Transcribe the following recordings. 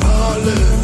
parle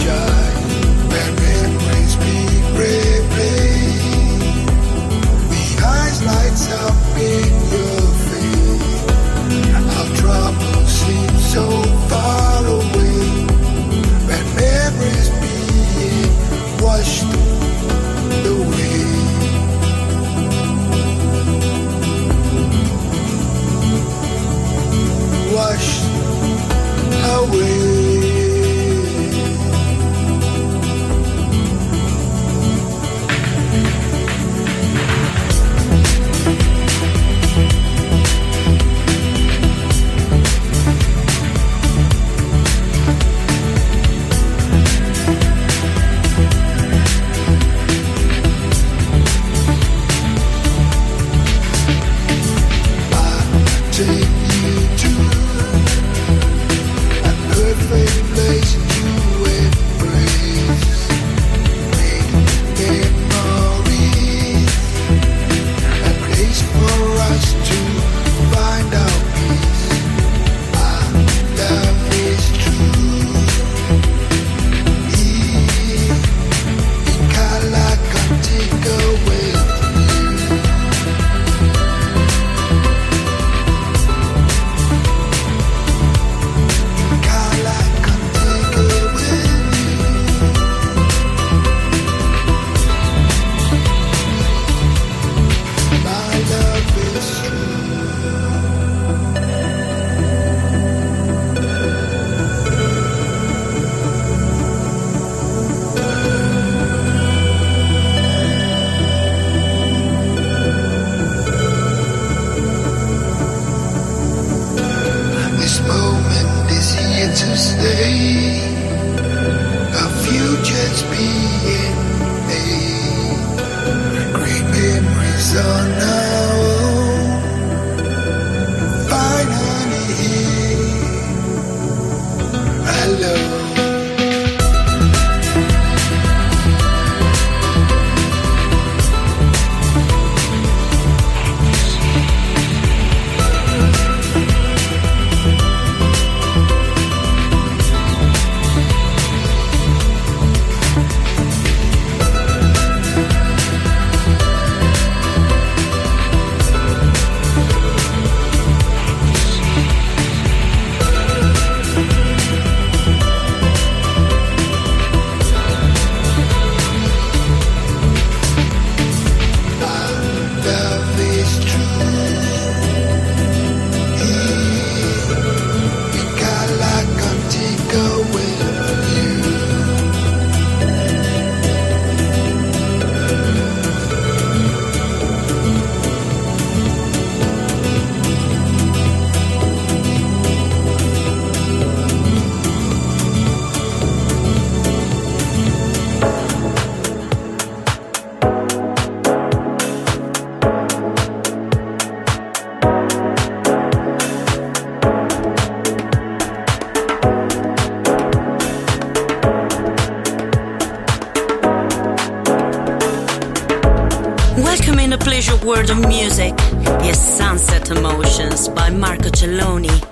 Emotions by Marco Celloni.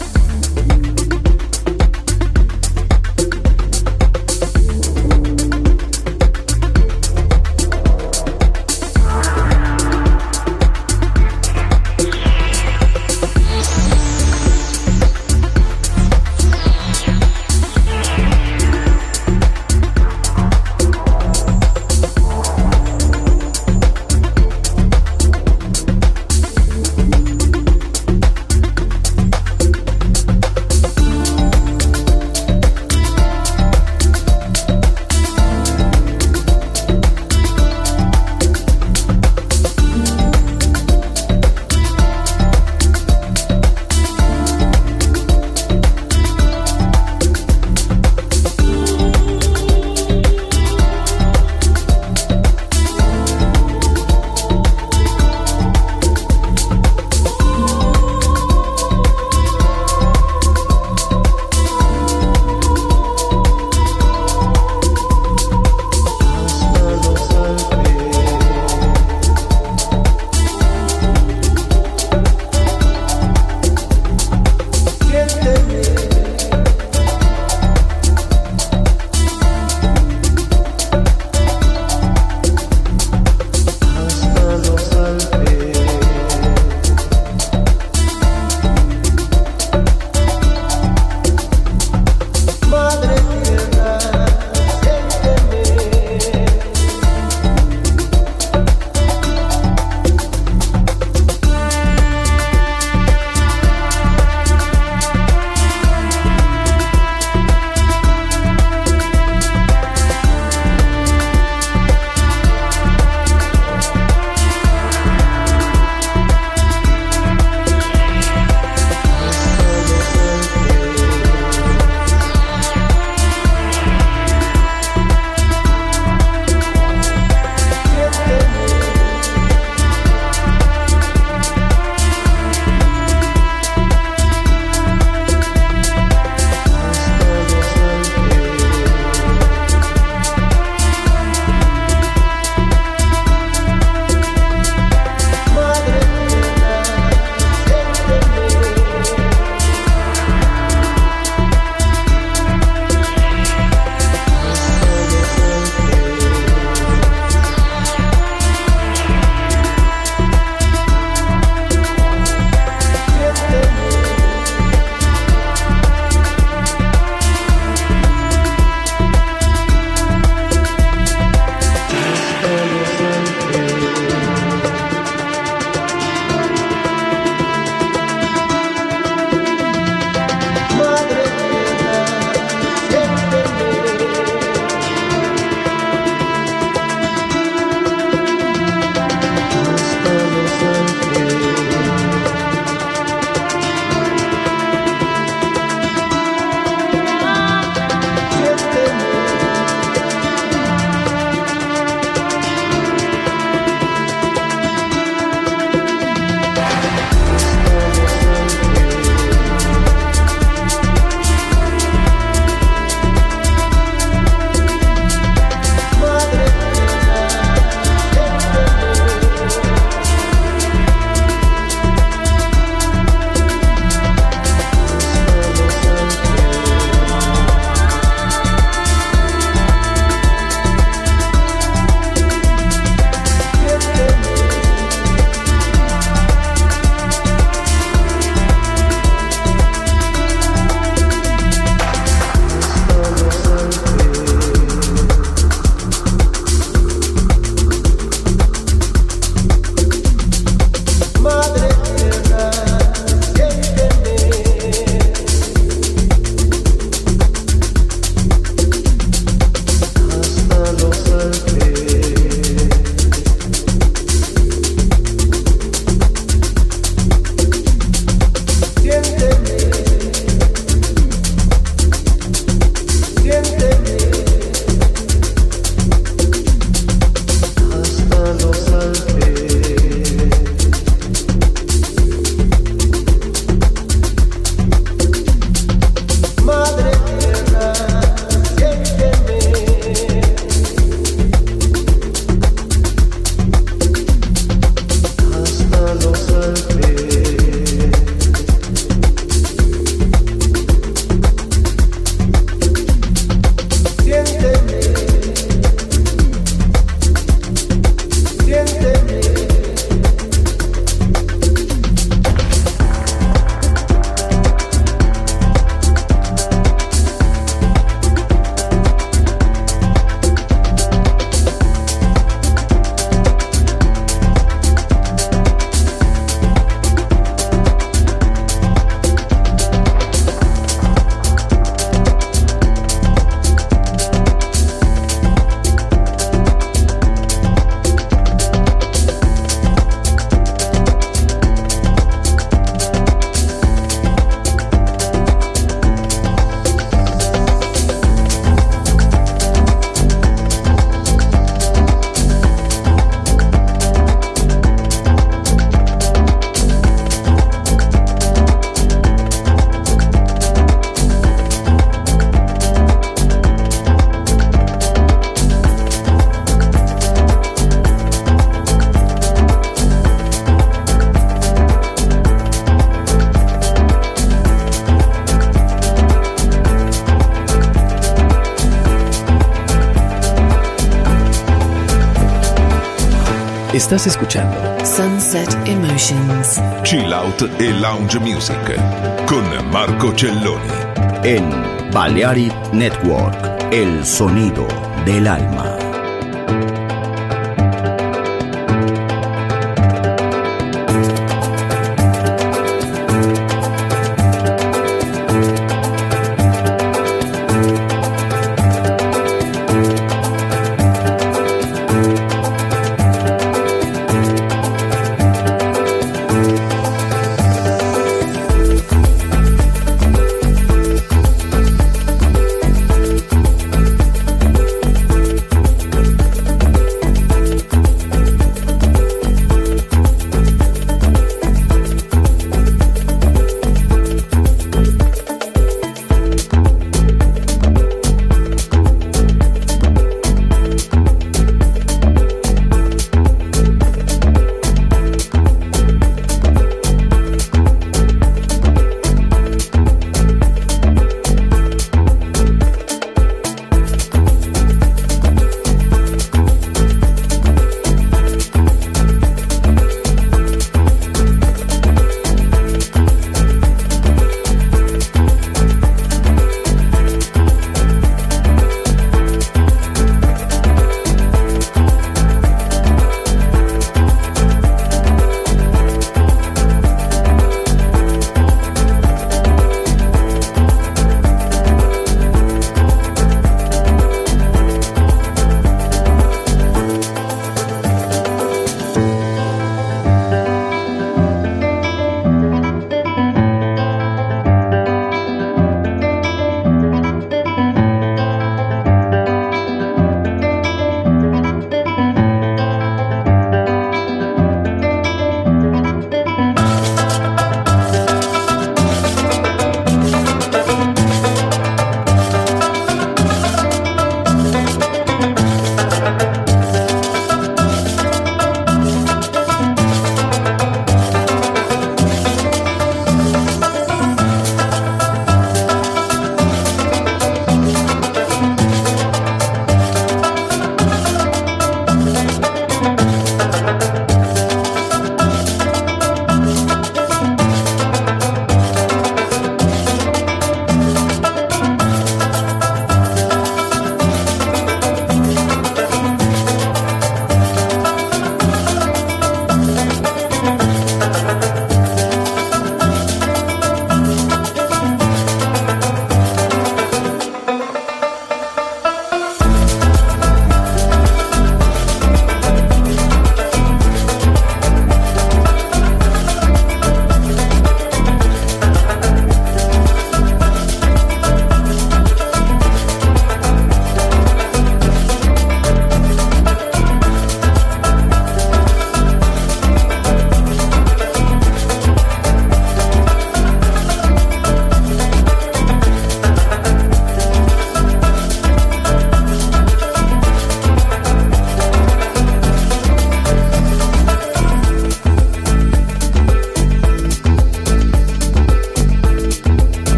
Estás escuchando Sunset Emotions. Chill Out e Lounge Music con Marco Celloni. En Balearic Network, el sonido del alma.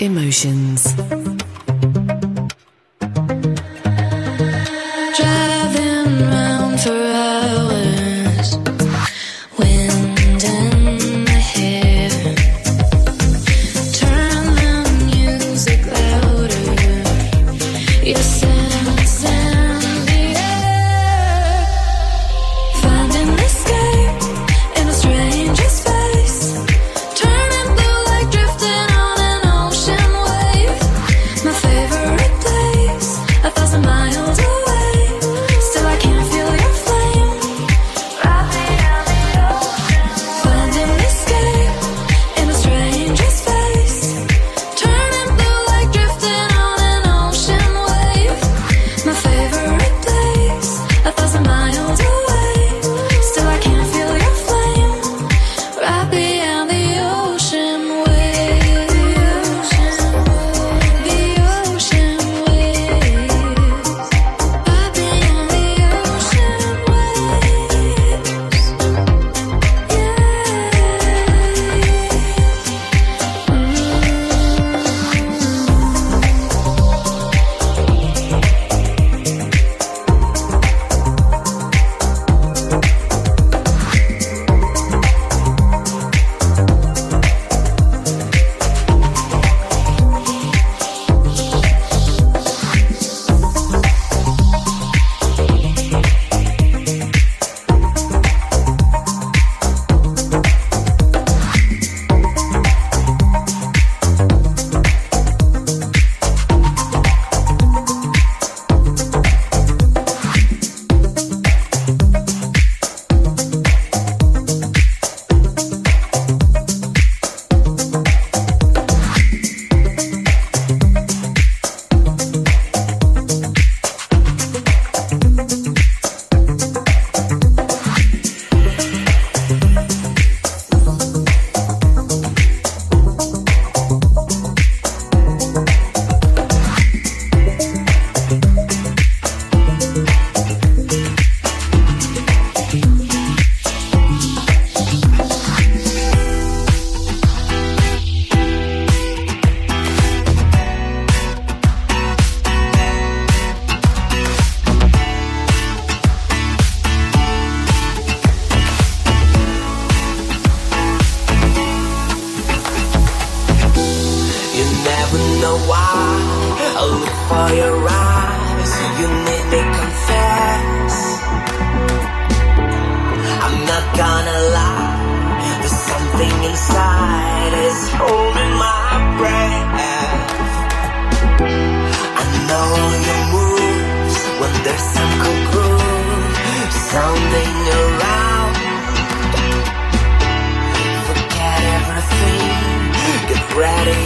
Emotions. Ready.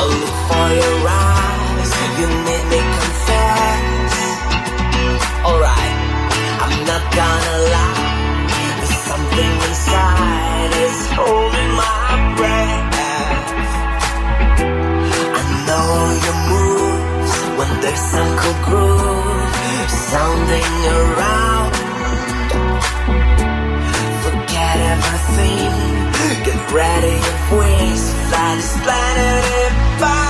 Look for your eyes, you me confess. Alright, I'm not gonna lie. There's something inside is holding my breath. I know your moves when there's some cool groove sounding around. Forget everything, get ready, your wings, fly this planet goodbye.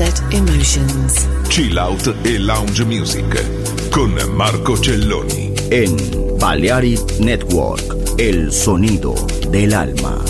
Sunset Emotions. Chill Out e Lounge Music con Marco Celloni. en Balearic Network, el sonido del alma.